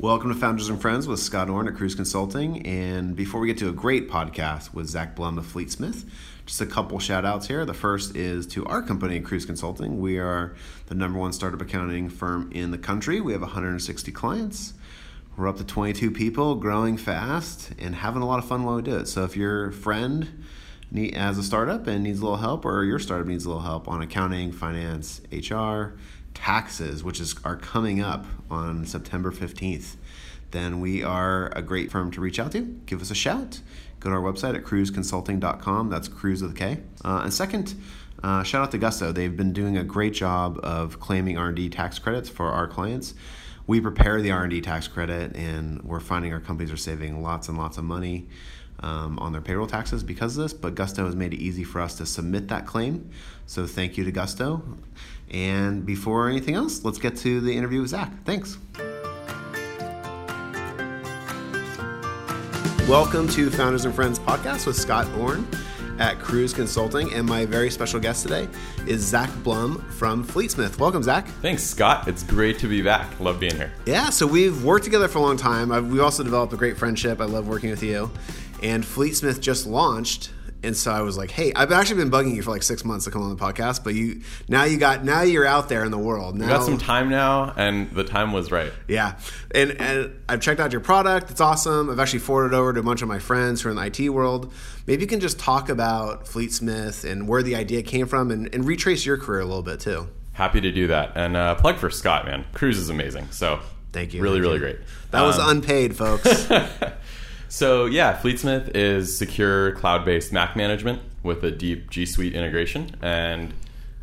Welcome to Founders and Friends with Scott Orn at Kruze Consulting. And before we get to a great podcast with Zach Blum of Fleetsmith, just a couple shout outs here. The first is to our company, Kruze Consulting. We are the number one startup accounting firm in the country. We have 160 clients. We're up to 22 people, growing fast, and having a lot of fun while we do it. So if your friend need, as a startup and needs a little help, or your startup needs a little help on accounting, finance, HR, taxes, which is are coming up on September 15th, then we are a great firm to reach out to. Give us a shout. Go to our website at kruzeconsulting.com. That's Kruze with a K. Uh, and second, uh, shout out to Gusto. They've been doing a great job of claiming R&D tax credits for our clients. We prepare the R&D tax credit, and we're finding our companies are saving lots and lots of money um, on their payroll taxes because of this. But Gusto has made it easy for us to submit that claim. So thank you to Gusto. And before anything else, let's get to the interview with Zach. Thanks. Welcome to Founders and Friends podcast with Scott Orn at Kruze Consulting. And my very special guest today is Zach Blum from Fleetsmith. Welcome, Zach. Thanks, Scott. It's great to be back. Love being here. Yeah, so we've worked together for a long time. I've, we've also developed a great friendship. I love working with you. And Fleetsmith just launched and so I was like, "Hey, I've actually been bugging you for like six months to come on the podcast, but you now you got now you're out there in the world. Now you got some time now, and the time was right. Yeah, and and I've checked out your product. It's awesome. I've actually forwarded over to a bunch of my friends who are in the IT world. Maybe you can just talk about Fleetsmith and where the idea came from, and, and retrace your career a little bit too. Happy to do that, and uh, plug for Scott, man. Kruze is amazing. So thank you. Really, thank really you. great. That um, was unpaid, folks. So yeah, Fleetsmith is secure cloud-based Mac management with a deep G Suite integration. And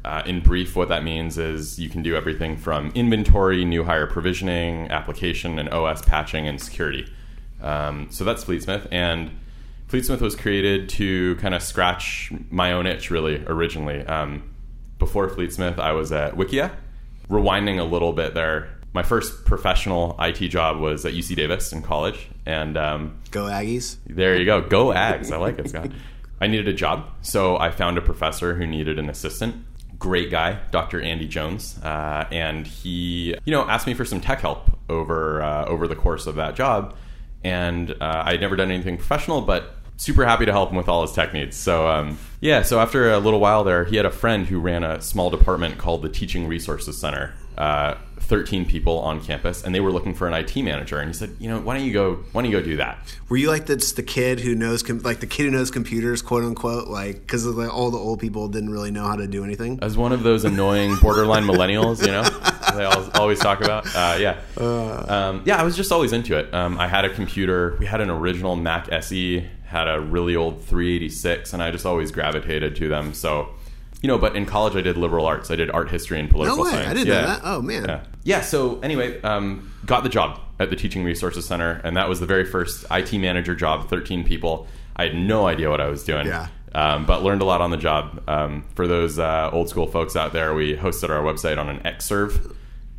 uh, in brief, what that means is you can do everything from inventory, new hire provisioning, application and OS patching, and security. Um, so that's Fleetsmith. And Fleetsmith was created to kind of scratch my own itch, really, originally. Um, before Fleetsmith, I was at Wikia. Rewinding a little bit there, my first professional IT job was at UC Davis in college, and um, go Aggies. There you go, go Ags. I like it, Scott. I needed a job, so I found a professor who needed an assistant. Great guy, Dr. Andy Jones, uh, and he, you know, asked me for some tech help over uh, over the course of that job. And uh, I had never done anything professional, but super happy to help him with all his tech needs. So um, yeah, so after a little while there, he had a friend who ran a small department called the Teaching Resources Center. Uh, 13 people on campus and they were looking for an IT manager and he said you know why don't you go why don't you go do that? Were you like the, the kid who knows com- like the kid who knows computers quote unquote like because like, all the old people didn't really know how to do anything? As one of those annoying borderline millennials you know they always talk about. Uh, yeah. Uh. um, yeah I was just always into it. Um, I had a computer. We had an original Mac SE had a really old 386 and I just always gravitated to them. So you know, but in college I did liberal arts. I did art history and political no way. science. I didn't yeah. know that. Oh man. Yeah. yeah so anyway, um, got the job at the Teaching Resources Center, and that was the very first IT manager job. Thirteen people. I had no idea what I was doing. Yeah. Um, but learned a lot on the job. Um, for those uh, old school folks out there, we hosted our website on an Xserve.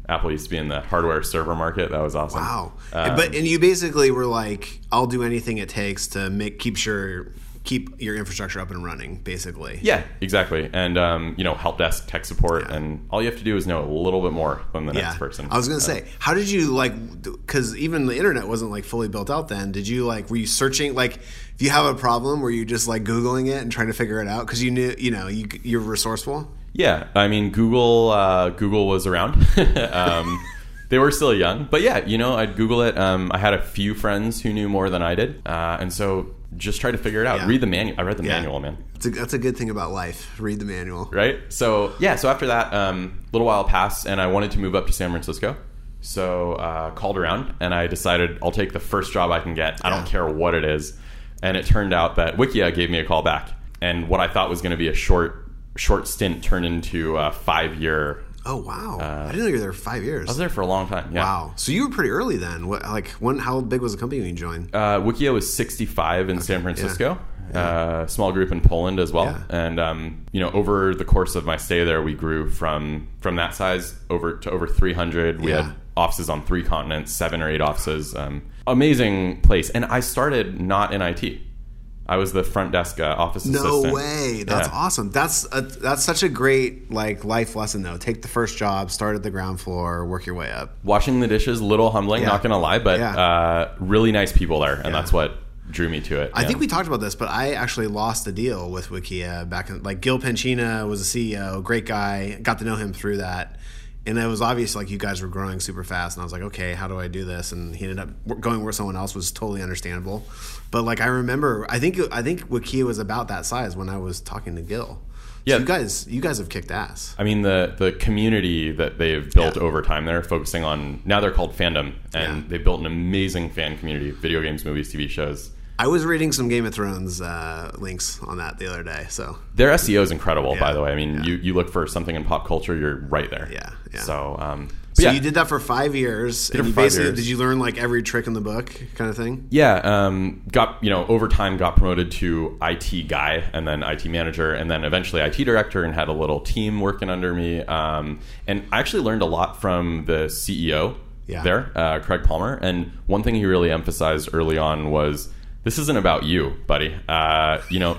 Apple used to be in the hardware server market. That was awesome. Wow! Um, but and you basically were like, "I'll do anything it takes to make keep sure keep your infrastructure up and running, basically. Yeah, exactly. And um, you know, help desk, tech support, yeah. and all you have to do is know a little bit more than the yeah. next person. I was going to uh, say, how did you like? Because even the internet wasn't like fully built out then. Did you like? Were you searching like? If you have a problem, were you just like googling it and trying to figure it out? Because you knew, you know, you you're resourceful. Yeah, I mean, Google uh, Google was around. um, they were still young, but yeah, you know, I'd Google it. Um, I had a few friends who knew more than I did, uh, and so just try to figure it out. Yeah. Read the manual. I read the yeah. manual, man. That's a, that's a, good thing about life. Read the manual. Right. So yeah. So after that, um, little while passed, and I wanted to move up to San Francisco. So uh, called around, and I decided I'll take the first job I can get. I don't care what it is. And it turned out that Wikia gave me a call back, and what I thought was going to be a short short stint turned into a five year Oh wow! Uh, I didn't know you were there for five years. I was there for a long time. Yeah. Wow! So you were pretty early then. What like when? How big was the company when you joined? Uh, Wikia was sixty five in okay. San Francisco. Yeah. Uh, small group in Poland as well. Yeah. And um, you know, over the course of my stay there, we grew from from that size over to over three hundred. We yeah. had offices on three continents, seven or eight offices. Um, amazing place. And I started not in IT. I was the front desk uh, office No assistant. way. That's Yeah. awesome. That's a, that's such a great like life lesson though. Take the first job, start at the ground floor, work your way up. Washing the dishes, little humbling, Yeah. not gonna lie, but Yeah. uh, really nice people there, and that's what drew me to it. I think we talked about this, but I actually lost a deal with Wikia back in like Gil Penchina was a CEO, great guy. Got to know him through that. And it was obvious like you guys were growing super fast, and I was like, okay, how do I do this? And he ended up going where someone else was totally understandable. But like I remember, I think I think Wikia was about that size when I was talking to Gil. Yeah. so you guys, you guys have kicked ass. I mean the the community that they've built Yeah. over time. They're focusing on now they're called fandom, and Yeah. they've built an amazing fan community: video games, movies, TV shows. I was reading some Game of Thrones uh, links on that the other day. So Their SEO is incredible, Yeah. by the way. I mean, Yeah. you, you look for something in pop culture, you're right there. Yeah, yeah. So, um, so yeah, you did that for five years, it and you five basically years. did you learn like every trick in the book, kind of thing? yeah, um, got you know over time got promoted to IT guy and then IT manager and then eventually IT director and had a little team working under me. Um, and I actually learned a lot from the CEO Yeah. there, uh, Craig Palmer. And one thing he really emphasized early on was. This isn't about you, buddy. Uh, you know,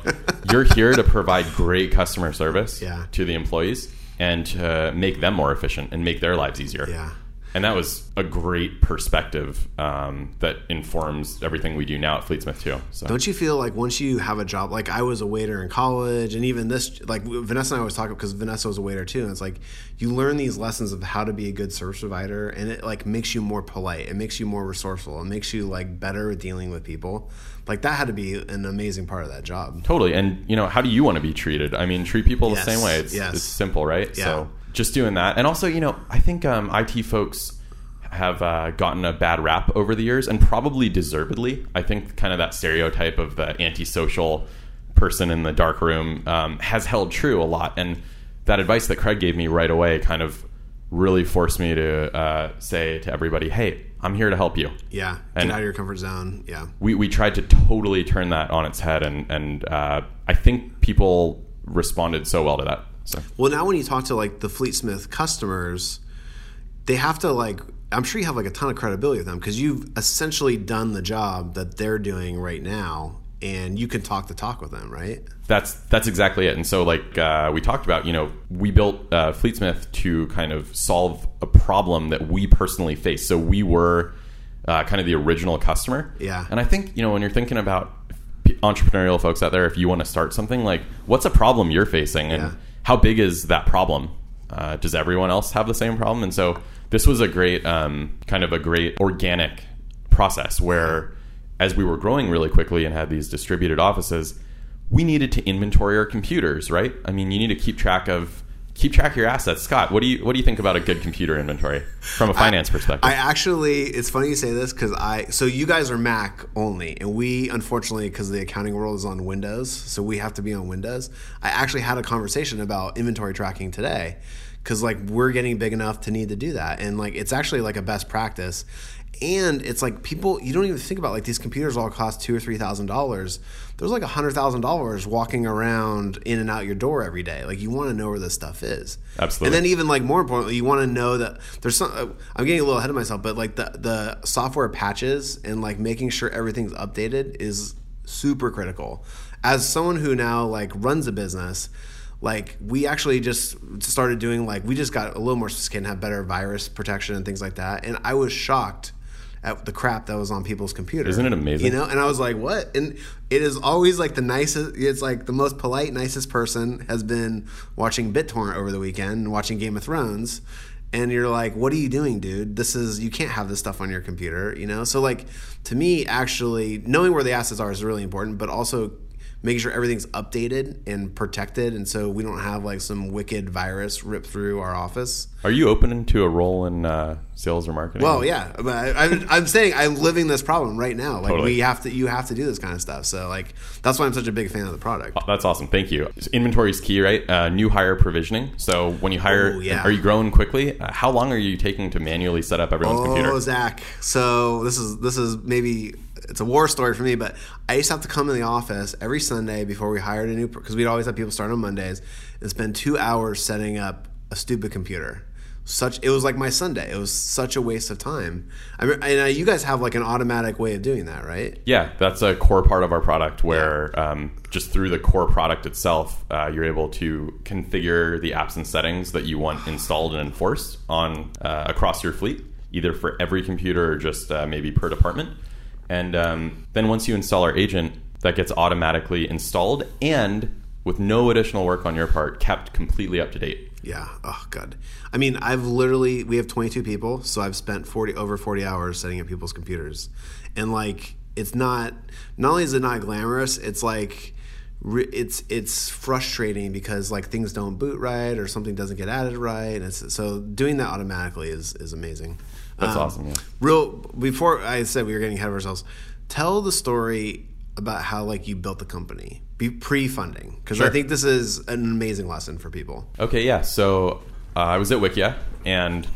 you're here to provide great customer service Yeah. to the employees and to make them more efficient and make their lives easier. Yeah. And that was a great perspective um, that informs everything we do now at Fleetsmith too. So Don't you feel like once you have a job, like I was a waiter in college, and even this, like Vanessa and I was talking because Vanessa was a waiter too, and it's like you learn these lessons of how to be a good service provider, and it like makes you more polite, it makes you more resourceful, it makes you like better at dealing with people. Like that had to be an amazing part of that job. totally. And you know, how do you want to be treated? I mean, treat people Yes, the same way. It's, yes. it's simple, right? Yeah. So just doing that, and also, you know, I think um, IT folks have uh, gotten a bad rap over the years, and probably deservedly. I think kind of that stereotype of the antisocial person in the dark room um, has held true a lot, and that advice that Craig gave me right away kind of really forced me to uh, say to everybody, "Hey, I'm here to help you." Yeah, get And- out of your comfort zone. Yeah, we, we tried to totally turn that on its head and and uh, I think people responded so well to that. So Well, now when you talk to like the Fleetsmith customers, they have to like. I'm sure you have like a ton of credibility with them because you've essentially done the job that they're doing right now, and you can talk the talk with them, right? that's that's exactly it. And so like uh, we talked about, you know, we built uh, Fleetsmith to kind of solve a problem that we personally face. So we were uh, kind of the original customer. Yeah. And I think you know when you're thinking about entrepreneurial folks out there, if you want to start something, like what's a problem you're facing and Yeah. How big is that problem? Uh, does everyone else have the same problem? And so this was a great, um, kind of a great organic process where, as we were growing really quickly and had these distributed offices, we needed to inventory our computers. Right? I mean, you need to keep track of keep track of your assets. Scott, what do you what do you think about a good computer inventory from a finance perspective? I actually, it's funny you say this because I, so you guys are Mac only, and we, unfortunately, because the accounting world is on Windows, so we have to be on Windows. I actually had a conversation about inventory tracking today because, like, we're getting big enough to need to do that. And, like, it's actually like a best practice. And it's like people, you don't even think about like these computers all cost two or three thousand dollars. There's like a hundred thousand dollars walking around in and out your door every day. Like you want to know where this stuff is. Absolutely. And then even like more importantly, you want to know that there's some. uh, I'm getting a little ahead of myself, but like the the software patches and like making sure everything's updated is super critical. As someone who now like runs a business, like we actually just started doing like we just got a little more sophisticated and have better virus protection and things like that. And I was shocked at the crap that was on people's computers. Isn't it amazing? You know, and I was like, "What?" And it is always like the nicest. It's like the most polite, nicest person has been watching BitTorrent over the weekend and watching Game of Thrones, and you're like, "What are you doing, dude? This is you can't have this stuff on your computer." You know, so like to me, actually knowing where the assets are is really important, but also making sure everything's updated and protected, and so we don't have like some wicked virus rip through our office. Are you open to a role in uh, sales or marketing? Well, yeah, but I, I'm, I'm saying I'm living this problem right now. Like Totally. we have to, you have to do this kind of stuff. So like that's why I'm such a big fan of the product. Oh, That's awesome. Thank you. Inventory is key, right? Uh, new hire provisioning. So when you hire, Oh, yeah. are you growing quickly? Uh, how long are you taking to manually set up everyone's Oh, computer? Oh, Zach. So this is this is maybe it's a war story for me, but I used to have to come in the office every Sunday before we hired a new because we'd always have people start on Mondays and spend two hours setting up a stupid computer. such it was like my Sunday. It was such a waste of time. I mean, and uh, you guys have like an automatic way of doing that, right? Yeah, that's a core part of our product where um, just through the core product itself, uh, you're able to configure the apps and settings that you want installed and enforced on uh, across your fleet, either for every computer or just uh, maybe per department. And um, then once you install our agent, that gets automatically installed and with no additional work on your part, kept completely up to date. Yeah. Oh god. I mean, I've literally we have 22 people, so I've spent 40 over 40 hours setting up people's computers, and like it's not. Not only is it not glamorous, it's like it's it's frustrating because like things don't boot right or something doesn't get added right. And so doing that automatically is is amazing. That's um, awesome. Yeah. Real before I said we were getting ahead of ourselves. Tell the story about how like you built the company Be pre-funding because sure. I think this is an amazing lesson for people. Okay, yeah. So uh, I was at Wikia and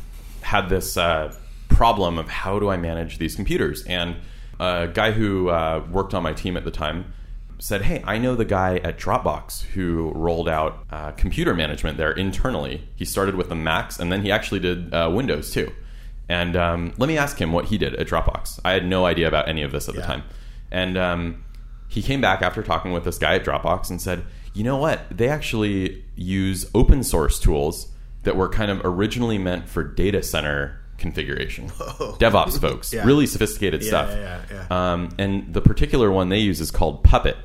had this uh, problem of how do I manage these computers, and a guy who uh, worked on my team at the time said, "Hey, I know the guy at Dropbox who rolled out uh, computer management there internally. He started with the Macs, and then he actually did uh, Windows too." And um, let me ask him what he did at Dropbox. I had no idea about any of this at yeah. the time, and um, he came back after talking with this guy at Dropbox and said, you know what? They actually use open source tools that were kind of originally meant for data center configuration. Whoa. DevOps folks, yeah. really sophisticated yeah, stuff. Yeah, um, and the particular one they use is called Puppet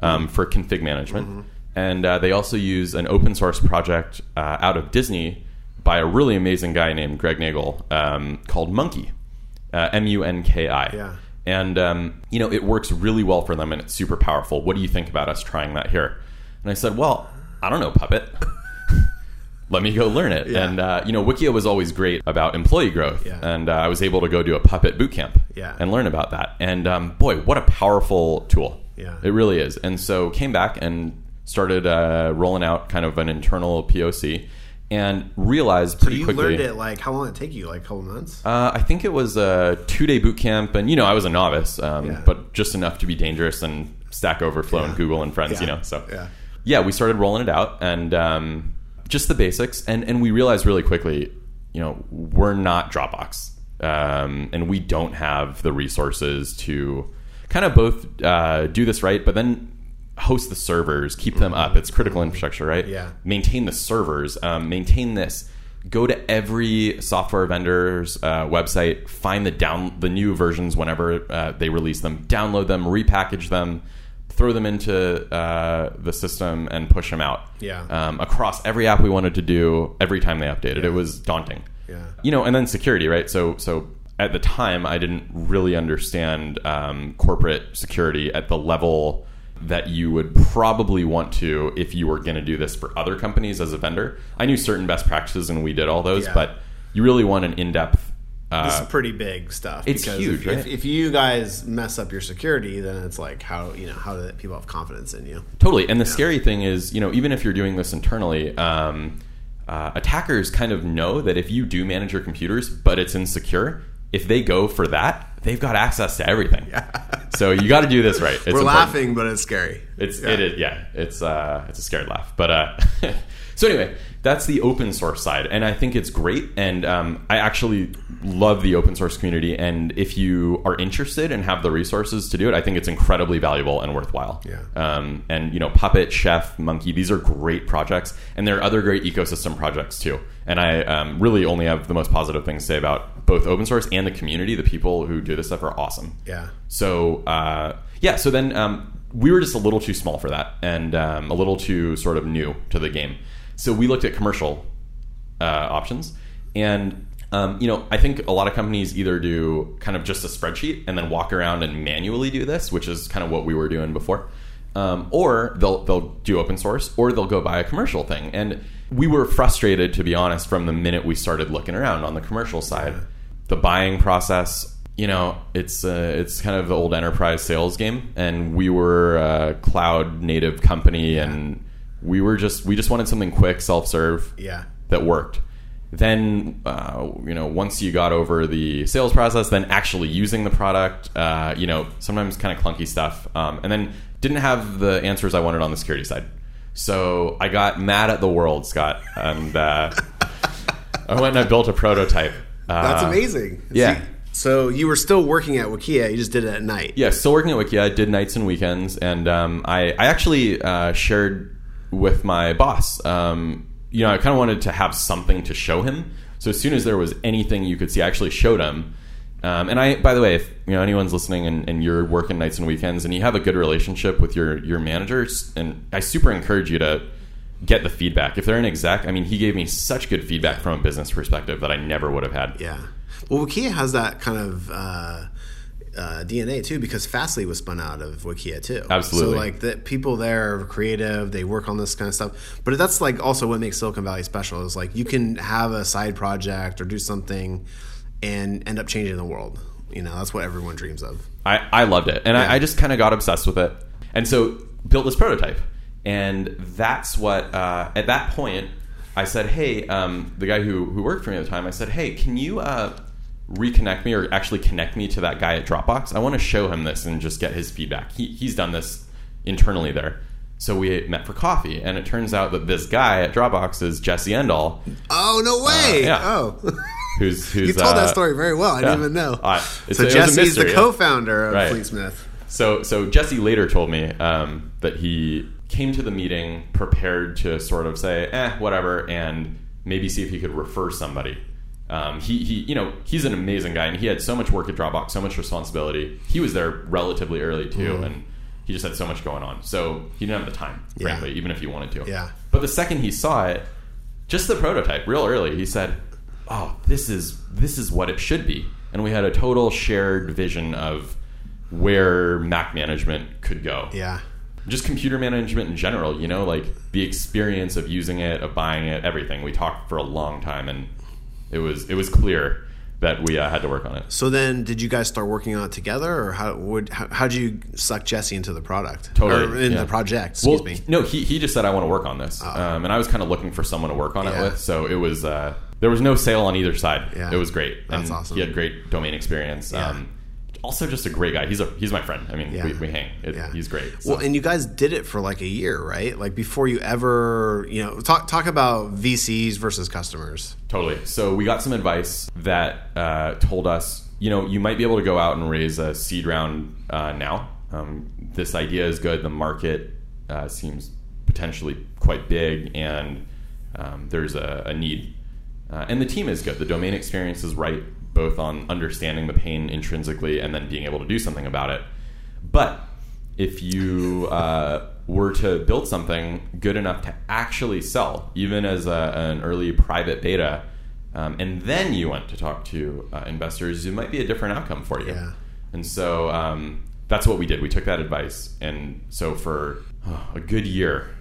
um, for config management. Mm-hmm. And uh, they also use an open source project uh, out of Disney by a really amazing guy named Greg Neagle um, called Munki, uh, M U N K I. And um, you know it works really well for them and it's super powerful. What do you think about us trying that here? And i said well i don't know puppet. Let me go learn it. Yeah. and uh, you know wikia was always great about employee growth. Yeah. and uh, i was able to go do a puppet bootcamp yeah. and learn about that. And um, boy what a powerful tool. Yeah. it really is. And so came back and started uh, rolling out kind of an internal poc and realized pretty so you quickly. learned it like how long did it take you? Like a couple months? Uh, I think it was a two day boot camp, and you know I was a novice, um, yeah. but just enough to be dangerous and Stack Overflow yeah. and Google and Friends, yeah. you know. So yeah. yeah, we started rolling it out and um, just the basics, and and we realized really quickly, you know, we're not Dropbox, um, and we don't have the resources to kind of both uh, do this right, but then host the servers, keep them up. It's critical infrastructure, right? Yeah. Maintain the servers, um, maintain this. Go to every software vendor's uh, website, find the down the new versions whenever uh, they release them, download them, repackage them, throw them into uh, the system, and push them out. Yeah. Um, across every app we wanted to do, every time they updated, yeah. it was daunting. Yeah. You know, and then security, right? So so at the time, I didn't really understand um, corporate security at the level that you would probably want to if you were going to do this for other companies as a vendor. I knew certain best practices and we did all those, yeah. but you really want an in depth. Uh, this is pretty big stuff. It's huge, if, right? if, if, you guys mess up your security, then it's like how you know how do people have confidence in you? Totally. And the yeah. scary thing is, you know, even if you're doing this internally, um, uh, attackers kind of know that if you do manage your computers, but it's insecure, if they go for that, they've got access to everything. Yeah. so you got to do this right. It's We're important. laughing, but it's scary. It's yeah. it is yeah. It's uh it's a scared laugh, but uh. so anyway, that's the open source side, and I think it's great. And um, I actually love the open source community. And if you are interested and have the resources to do it, I think it's incredibly valuable and worthwhile. Yeah. Um, and you know, Puppet, Chef, Munki, these are great projects, and there are other great ecosystem projects too. And I um, really only have the most positive things to say about both open source and the community. The people who do this stuff are awesome. Yeah. So uh, yeah. So then um, we were just a little too small for that, and um, a little too sort of new to the game. So we looked at commercial uh, options, and um, you know, I think a lot of companies either do kind of just a spreadsheet and then walk around and manually do this, which is kind of what we were doing before, um, or they'll they'll do open source, or they'll go buy a commercial thing. And we were frustrated, to be honest, from the minute we started looking around on the commercial side. The buying process, you know, it's uh, it's kind of the old enterprise sales game, and we were a cloud native company, and we were just we just wanted something quick, self serve, yeah, that worked. Then, uh, you know, once you got over the sales process, then actually using the product, uh, you know, sometimes kind of clunky stuff, um, and then didn't have the answers I wanted on the security side. So I got mad at the world, Scott, and uh, I went and I built a prototype. That's Uh, amazing. yeah. So, so you were still working at Wikia, you just did it at night. Yeah, still working at Wikia. I did nights and weekends, and um, I, I actually uh, shared with my boss. Um, you know, I kind of wanted to have something to show him. So as soon as there was anything you could see, I actually showed him. Um, and I, by the way, if you know anyone's listening and, and you're working nights and weekends, and you have a good relationship with your your managers, and I super encourage you to get the feedback. If they're an exec, I mean, he gave me such good feedback from a business perspective that I never would have had. Yeah. Well, Wikia has that kind of uh, uh, DNA too, because Fastly was spun out of Wikia too. Absolutely. So like the people there are creative, they work on this kind of stuff. But that's like also what makes Silicon Valley special is like you can have a side project or do something and end up changing the world. You know, that's what everyone dreams of. I, I loved it. And Yeah. I, I just kind of got obsessed with it. And so built this prototype. And that's what, uh, at that point, I said, hey, um, the guy who, who worked for me at the time, I said, hey, can you uh, reconnect me or actually connect me to that guy at Dropbox? I want to show him this and just get his feedback. He, he's done this internally there. So we met for coffee. And it turns out that this guy at Dropbox is Jesse Endahl, Oh no way! Uh, yeah. Oh, who's, who's you told uh, that story very well. I yeah. didn't even know. Uh, so Jesse's the co-founder of Right. Fleetsmith. So, so Jesse later told me um, that he came to the meeting prepared to sort of say, "eh, whatever," and maybe see if he could refer somebody. Um, he, he, you know, he's an amazing guy, and he had so much work at Dropbox, so much responsibility. He was there relatively early too, and he just had so much going on. So he didn't have the time, Yeah. frankly, even if he wanted to. Yeah. But the second he saw it, just the prototype, real early, he said, "Oh, this is this is what it should be." And we had a total shared vision of where Mac management could go. Yeah. Just computer management in general, you know, like the experience of using it, of buying it, everything. We talked for a long time, and it was it was clear that we uh, had to work on it. So then, did you guys start working on it together, or how would how how'd you suck Jesse into the product? Totally, or in yeah. the project. Excuse well, me. No, he, he just said I want to work on this, um, and I was kind of looking for someone to work on Yeah. it with. So it was uh, there was no sale on either side. Yeah. It was great. That's and awesome. He had great domain experience. Um, also, just a great guy. He's a he's my friend. I mean, Yeah. we, we hang. It, Yeah. He's great. So. Well, and you guys did it for like a year, right? Like before you ever, you know, talk talk about VCs versus customers. Totally. So we got some advice that uh, told us, you know, you might be able to go out and raise a seed round uh, now. Um, this idea is good. The market uh, seems potentially quite big, and um, there's a, a need. Uh, and the team is good. The domain experience is right, both on understanding the pain intrinsically and then being able to do something about it. But if you uh, were to build something good enough to actually sell, even as a, an early private beta, um, and then you went to talk to uh, investors, it might be a different outcome for you. Yeah. And so um, that's what we did. We took that advice, and so for oh, a good year,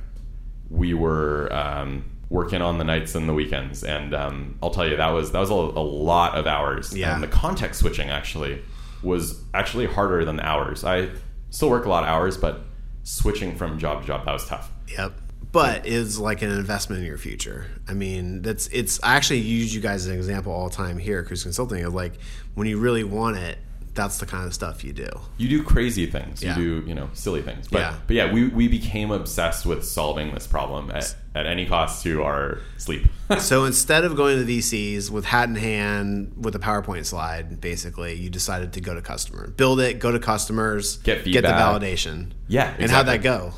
we were um, working on the nights and the weekends. And um, I'll tell you, that was that was a, a lot of hours. Yeah. And the context switching actually was actually harder than the hours. I still work a lot of hours, but switching from job to job that was tough. Yep. But is like an investment in your future. I mean, that's it's. I actually use you guys as an example all the time here at Kruze Consulting of like when you really want it, that's the kind of stuff you do. You do crazy things. Yeah. You do, you know, silly things. But Yeah. but yeah, we, we became obsessed with solving this problem at, at any cost to our sleep. so instead of going to the VCs with hat in hand with a PowerPoint slide, basically, you decided to go to customer, build it, go to customers, Get get the validation. Yeah, And how'd that go?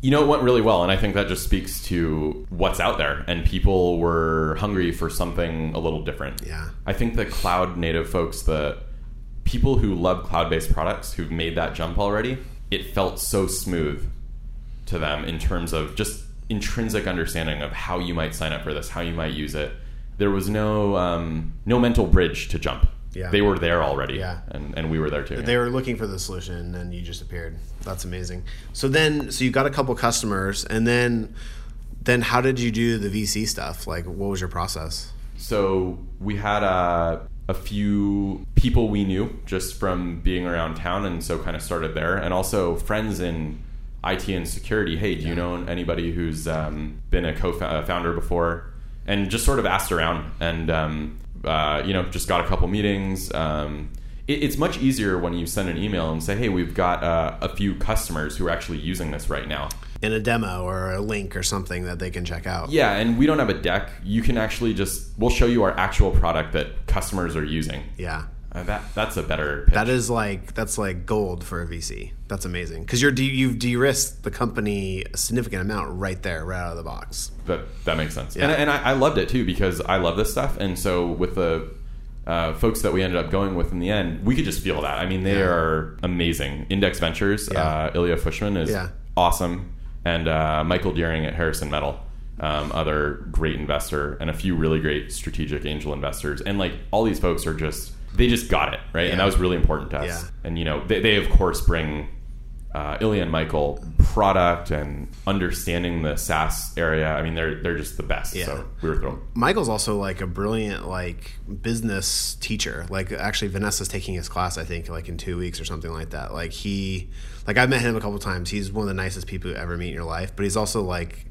you know, it went really well, and I think that just speaks to what's out there, and people were hungry for something a little different. Yeah. I think the cloud native folks, the people who love cloud based products, who've made that jump already, it felt so smooth to them in terms of just intrinsic understanding of how you might sign up for this, how you might use it. There was no um, no mental bridge to jump. Yeah. They were there already, Yeah. and, and we were there too. They were looking for the solution, and you just appeared. That's amazing. So then, so you got a couple customers, and then, then how did you do the VC stuff? Like, what was your process? So we had uh, a few people we knew just from being around town, and so kind of started there, and also friends in IT and security. Hey, do you know anybody who's um, been a co-founder before? And just sort of asked around, and um, uh, you know, just got a couple meetings. Um, it, it's much easier when you send an email and say, "Hey, we've got uh, a few customers who are actually using this right now." In a demo or a link or something that they can check out. Yeah, and we don't have a deck. You can actually just we'll show you our actual product that customers are using. Yeah. Uh, that that's a better. Pitch. That is like that's like gold for a VC. That's amazing because you're de- you've de-risked the company a significant amount right there, right out of the box. That that makes sense. Yeah. And, and I, I loved it too because I love this stuff, and so with the uh, folks that we ended up going with in the end, we could just feel that. I mean, they yeah. are amazing. Index Ventures, yeah. uh, Ilya Fushman is yeah. awesome, and uh, Michael Dearing at Harrison Metal, um, other great investor, and a few really great strategic angel investors. And like all these folks are just they just got it right, and that was really important to us. Yeah. And you know, they, they of course bring uh, Ilya and Michael product and understanding the SaaS area. I mean, they're they're just the best. Yeah. So we were thrilled. Michael's also like a brilliant like business teacher. Like actually, Vanessa's taking his class. I think like in two weeks or something like that. Like he, like I've met him a couple times. He's one of the nicest people you ever meet in your life. But he's also like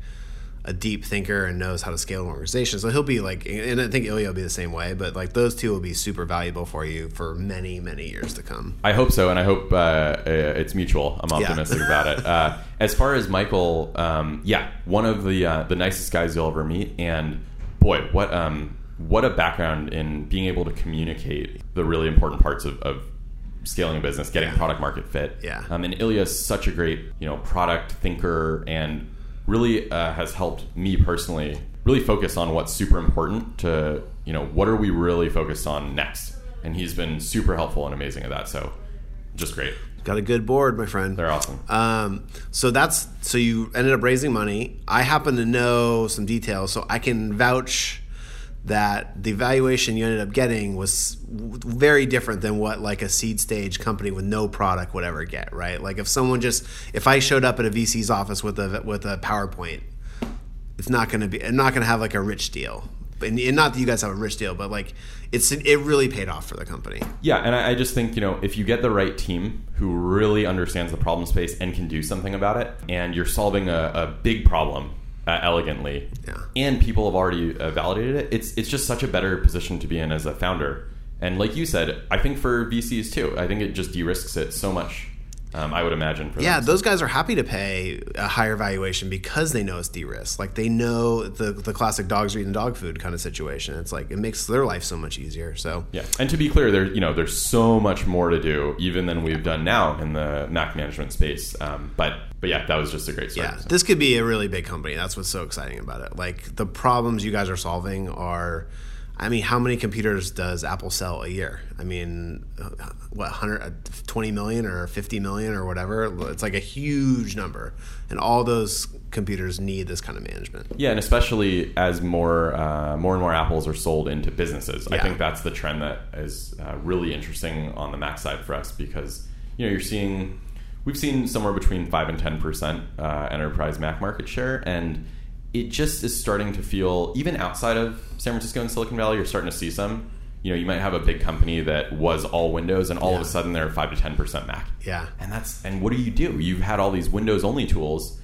a deep thinker and knows how to scale an organization. So he'll be like, and I think Ilya will be the same way. But like those two will be super valuable for you for many, many years to come. I hope so, and I hope uh, uh it's mutual. I'm optimistic yeah. about it. Uh, as far as Michael, um, yeah, one of the uh, the nicest guys you'll ever meet, and boy, what um, what a background in being able to communicate the really important parts of, of scaling a business, getting yeah. product market fit. Yeah. Um, and Ilya is such a great, you know, product thinker and really uh, has helped me personally really focus on what's super important to you know what are we really focused on next? And he's been super helpful and amazing at that so just great. Got a good board my friend. They're awesome. Um, so that's so you ended up raising money. I happen to know some details so i can vouch that the valuation you ended up getting was very different than what like a seed stage company with no product would ever get, right? Like if someone just if I showed up at a VC's office with a with a PowerPoint, it's not going to be I'm not going to have like a rich deal. And, not that you guys have a rich deal, but like it's it really paid off for the company. Yeah, and I, I just think you know if you get the right team who really understands the problem space and can do something about it, and you're solving a, a big problem uh, elegantly, yeah. and people have already uh, validated it. It's it's just such a better position to be in as a founder. And like you said, I think for VCs too, I think it just de-risks it so much um, I would imagine. yeah, those guys are happy to pay a higher valuation because they know it's de-risked. Like they know the the classic dogs are eating dog food kind of situation. It's like it makes their life so much easier. So yeah, and to be clear, there you know there's so much more to do even than we've done now in the Mac management space. Um, but but yeah, that was just a great start. Yeah, so. this could be a really big company. That's what's so exciting about it. Like the problems you guys are solving are I mean, how many computers does Apple sell a year? I mean, what 120 uh, or 50 million or whatever? It's like a huge number, and all those computers need this kind of management. Yeah, and especially as more uh, more and more Apples are sold into businesses, yeah. I think that's the trend that is uh, really interesting on the Mac side for us because you know you're seeing we've seen somewhere between five and ten percent uh, enterprise Mac market share and it just is starting to feel even outside of San Francisco and Silicon Valley, you're starting to see some. You know, you might have a big company that was all Windows, and all yeah. of a sudden they're five to ten percent Mac. Yeah, and that's and what do you do? You've had all these Windows only tools.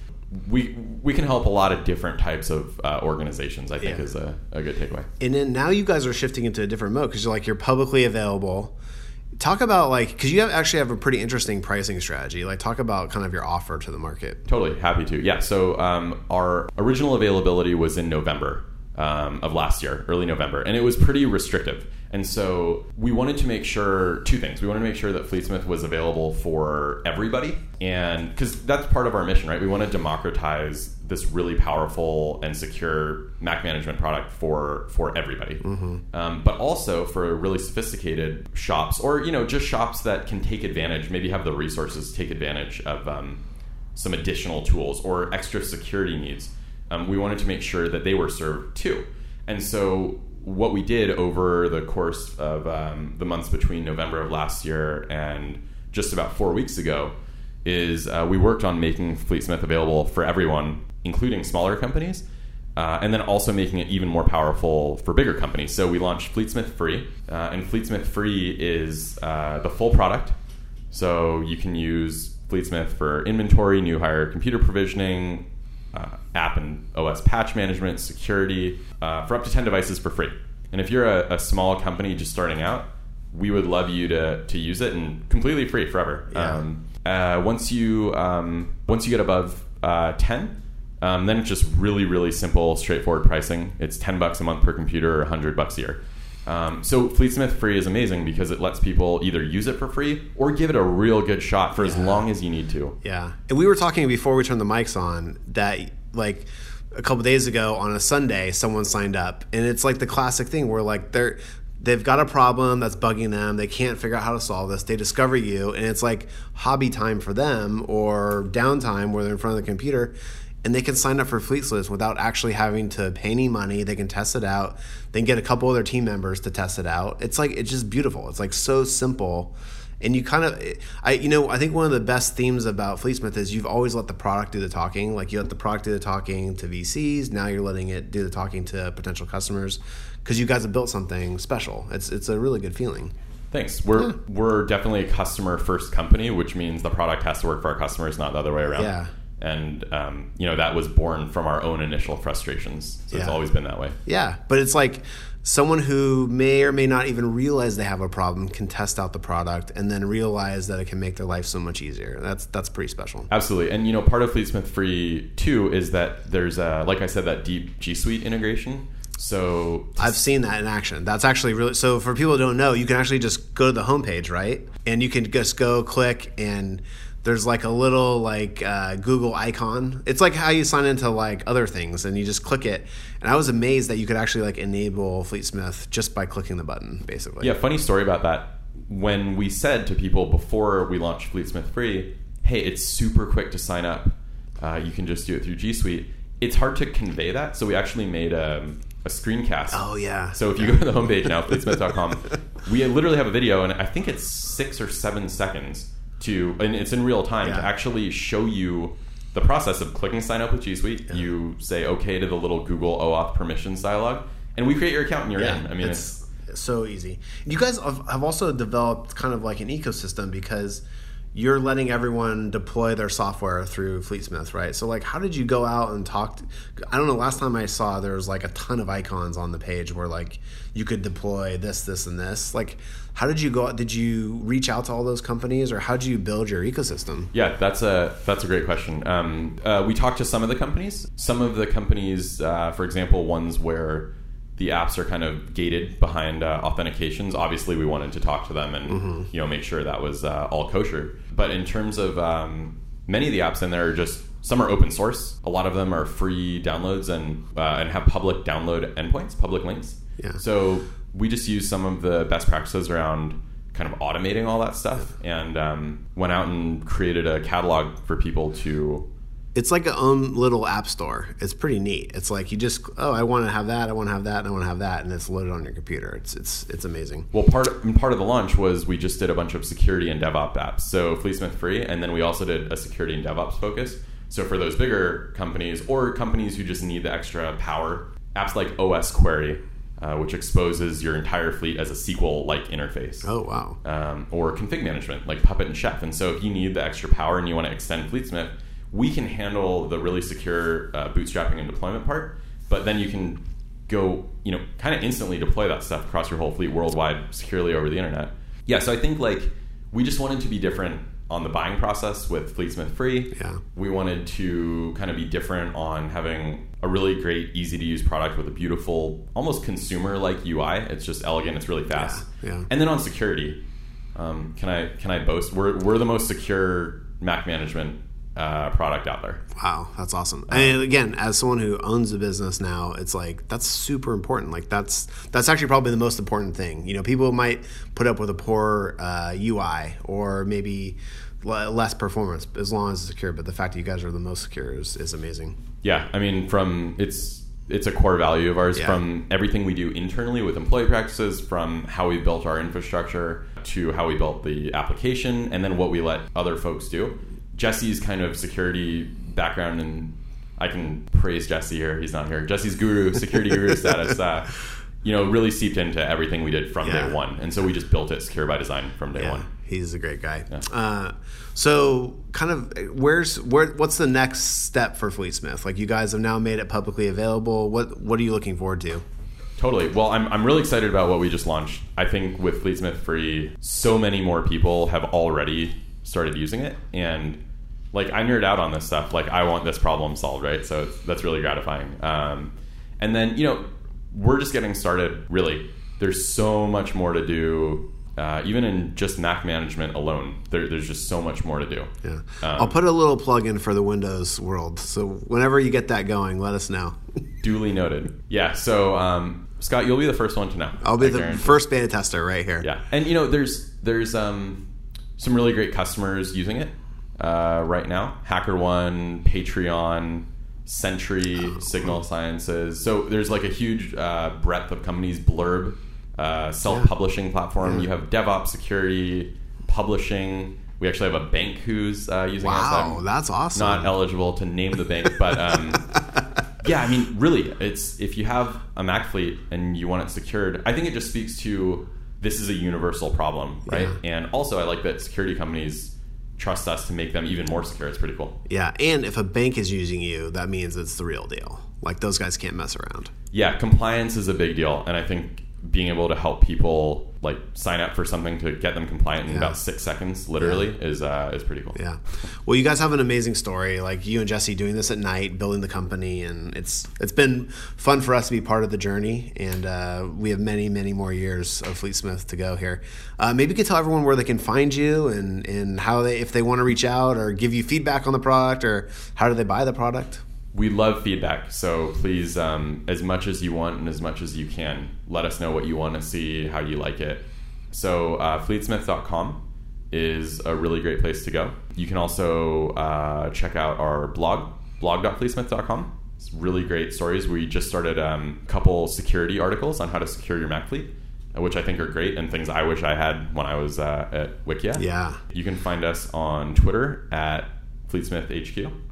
We we can help a lot of different types of uh, organizations. I think yeah. is a, a good takeaway. And then now you guys are shifting into a different mode because you're like you're publicly available talk about like because you have actually have a pretty interesting pricing strategy. Like talk about kind of your offer to the market. Totally. Happy to. Yeah. So um, our original availability was in november um, of last year early november and it was pretty restrictive and so we wanted to make sure two things. We wanted to make sure that Fleetsmith was available for everybody. And because that's part of our mission, right? We want to democratize this really powerful and secure Mac management product for for everybody. Mm-hmm. Um, but also for really sophisticated shops or, you know, just shops that can take advantage, maybe have the resources to take advantage of um, some additional tools or extra security needs. Um, we wanted to make sure that they were served too. And so what we did over the course of um, the months between November of last year and just about four weeks ago is uh, we worked on making Fleetsmith available for everyone, including smaller companies, uh, and then also making it even more powerful for bigger companies. So we launched Fleetsmith Free, uh, and Fleetsmith Free is uh, the full product. So you can use Fleetsmith for inventory, new hire computer provisioning, uh, app and OS patch management, security, uh, for up to 10 devices for free. And if you're a, a, small company just starting out, we would love you to, to use it and completely free forever. Yeah. Um, uh, once you um, once you get above uh, 10. Um, then it's just really, really simple, straightforward pricing. It's 10 bucks a month per computer or 100 bucks a year. Um, so Fleetsmith Free is amazing because it lets people either use it for free or give it a real good shot for as long as you need to. Yeah. And we were talking before we turned the mics on that, like, a couple days ago on a Sunday, someone signed up, and it's like the classic thing where like they're they've got a problem that's bugging them. They can't figure out how to solve this. They discover you, and it's like hobby time for them or downtime where they're in front of the computer, and they can sign up for Fleetsmith without actually having to pay any money. They can test it out. They can get a couple other team members to test it out. It's like it's just beautiful. It's like so simple. And you kind of, I you know, I think one of the best themes about Fleetsmith is you've always let the product do the talking. Like you let the product do the talking to VCs. Now you're letting it do the talking to potential customers because you guys have built something special. It's it's a really good feeling. Thanks. We're we're definitely a customer first company, which means the product has to work for our customers, not the other way around. Yeah. And um, you know that was born from our own initial frustrations. So it's always been that way. Yeah, but it's like someone who may or may not even realize they have a problem can test out the product and then realize that it can make their life so much easier. That's that's pretty special. Absolutely. And you know, part of Fleetsmith Free too is that there's a, like I said, that deep G Suite integration. So I've seen that in action. That's actually really so. For people who don't know, you can actually just go to the homepage, right? And you can just go click, and there's like a little like uh, Google icon. It's like how you sign into like other things, and you just click it. And I was amazed that you could actually like enable Fleetsmith just by clicking the button, basically. Yeah, funny story about that. When we said to people before we launched Fleetsmith Free, hey, it's super quick to sign up. Uh, you can just do it through G Suite. It's hard to convey that, so we actually made a, a screencast. Oh yeah. So if you go to the homepage now, fleetsmith.com, we literally have a video, and I think it's six or seven seconds to, and it's in real time to actually show you the process of clicking sign up with G Suite. You say okay to the little Google OAuth permissions dialog, and we create your account and you're in. I mean, it's, it's so easy. You guys have also developed kind of like an ecosystem because you're letting everyone deploy their software through Fleetsmith, right? So like, how did you go out and talk? To, I don't know. Last time I saw, there was like a ton of icons on the page where like you could deploy this, this, and this. Like, how did you go? out? Did you reach out to all those companies, or how did you build your ecosystem? Yeah, that's a that's a great question. Um, uh, we talked to some of the companies. Some of the companies, uh, for example, ones where the apps are kind of gated behind uh, authentications. Obviously, we wanted to talk to them and you know make sure that was uh, all kosher. But in terms of um, many of the apps in there are just some are open source. A lot of them are free downloads and uh, and have public download endpoints, public links. Yeah. So we just use some of the best practices around kind of automating all that stuff, and um, went out and created a catalog for people to. It's like a own little app store. It's pretty neat. It's like you just oh, I want to have that, I want to have that, and I want to have that, and it's loaded on your computer. It's it's it's amazing. Well, part and part of the launch was we just did a bunch of security and DevOps apps. So Fleetsmith free, and then we also did a security and DevOps focus. So for those bigger companies or companies who just need the extra power, apps like osquery, uh, which exposes your entire fleet as a SQL-like interface. Oh wow. um, or config management like Puppet and Chef. And so if you need the extra power and you want to extend Fleetsmith, we can handle the really secure uh, bootstrapping and deployment part. But then you can go, you know, kind of instantly deploy that stuff across your whole fleet worldwide securely over the internet. Yeah, so I think like we just wanted to be different on the buying process with Fleetsmith Free. Yeah. We wanted to kind of be different on having a really great, easy to use product with a beautiful, almost consumer like UI. It's just elegant, it's really fast. Yeah, yeah. And then on security, um, can I can I boast we're we're the most secure Mac management uh, product out there. Wow, that's awesome. I mean, again, as someone who owns a business now, it's like that's super important. Like that's that's actually probably the most important thing. You know, people might put up with a poor uh, UI or maybe le- less performance as long as it's secure. But the fact that you guys are the most secure is, is amazing. Yeah, I mean, from it's it's a core value of ours. Yeah. From everything we do internally with employee practices, from how we built our infrastructure to how we built the application, and then what we let other folks do. Jesse's kind of security background, and I can praise Jesse here. He's not here. Jesse's guru, security guru status. Uh, you know, really seeped into everything we did from Yeah. day one, and so we just built it secure by design from day Yeah, one. he's a great guy. Uh, so, kind of, where's where? What's the next step for Fleetsmith? Like, you guys have now made it publicly available. What What are you looking forward to? Totally. Well, I'm, I'm really excited about what we just launched. I think with Fleetsmith Free, so many more people have already started using it. And like I nerd out on this stuff. Like I want this problem solved, right? So it's, that's really gratifying. Um, and then you know we're just getting started. Really, there's so much more to do. Uh, even in just Mac management alone, there, there's just so much more to do. Yeah, um, I'll put a little plug in for the Windows world. So whenever you get that going, let us know. duly noted. Yeah. So um, Scott, you'll be the first one to know. I'll be I the guarantee. first beta tester right here. Yeah, and you know, there's there's um, some really great customers using it uh, right now. HackerOne, Patreon, Sentry, oh, Signal. Sciences. So there's like a huge uh, breadth of companies. Blurb, uh, self-publishing yeah. platform. Yeah. You have DevOps, security, publishing. We actually have a bank who's uh, using wow, us. Wow, that's awesome. Not eligible to name the bank, but um, yeah, I mean, really, it's if you have a Mac fleet and you want it secured, I think it just speaks to this is a universal problem, right? Yeah. And also, I like that security companies trust us to make them even more secure. It's pretty cool. Yeah, and if a bank is using you, that means it's the real deal. Like those guys can't mess around. Yeah, compliance is a big deal, and I think being able to help people like sign up for something to get them compliant in yeah. about six seconds, literally, yeah. is uh, is pretty cool. Yeah. Well, you guys have an amazing story. Like you and Jesse doing this at night, building the company, and it's it's been fun for us to be part of the journey. And uh, we have many many more years of Fleetsmith to go here. Uh, maybe you could tell everyone where they can find you and and how they if they want to reach out or give you feedback on the product or how do they buy the product we love feedback. So please, um, as much as you want and as much as you can, let us know what you want to see, how you like it. So uh, fleetsmith.com is a really great place to go. You can also uh, check out our blog, blog.fleetsmith.com. It's really great stories. We just started um, a couple security articles on how to secure your Mac fleet which I think are great and things I wish I had when I was uh, at Wikia. Yeah. You can find us on Twitter at FleetsmithHQ.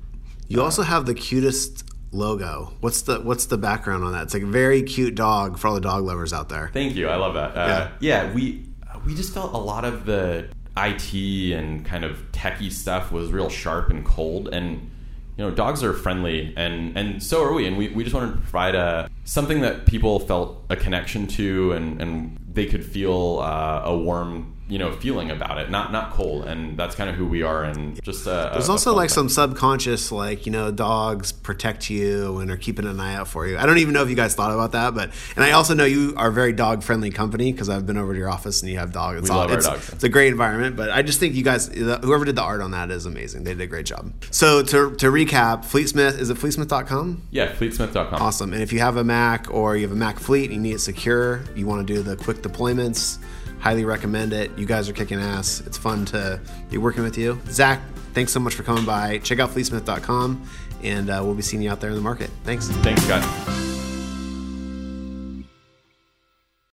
You also have the cutest logo. What's the what's the background on that? It's like a very cute dog for all the dog lovers out there. Thank you. I love that. Uh, yeah. yeah, we we just felt a lot of the IT and kind of techie stuff was real sharp and cold and you know dogs are friendly and and so are we and we, we just wanted to provide a something that people felt a connection to and and they could feel uh, a warm you know feeling about it not not cold and that's kind of who we are and just uh, a, there's a, also a like thing. some subconscious like you know dogs protect you and are keeping an eye out for you. I don't even know if you guys thought about that but and i also know you are a very dog friendly company because i've been over to your office and you have dogs. It's, we all, love it's, our dogs. it's a great environment but i just think you guys whoever did the art on that is amazing. They did a great job. So to, to recap fleetsmith is it fleetsmith.com yeah fleetsmith.com awesome and if you have a mac or you have a mac fleet and you need it secure you want to do the quick deployments Highly recommend it. You guys are kicking ass. It's fun to be working with you. Zach, thanks so much for coming by. Check out fleetsmith.com, and uh, we'll be seeing you out there in the market. Thanks. Thanks, Scott.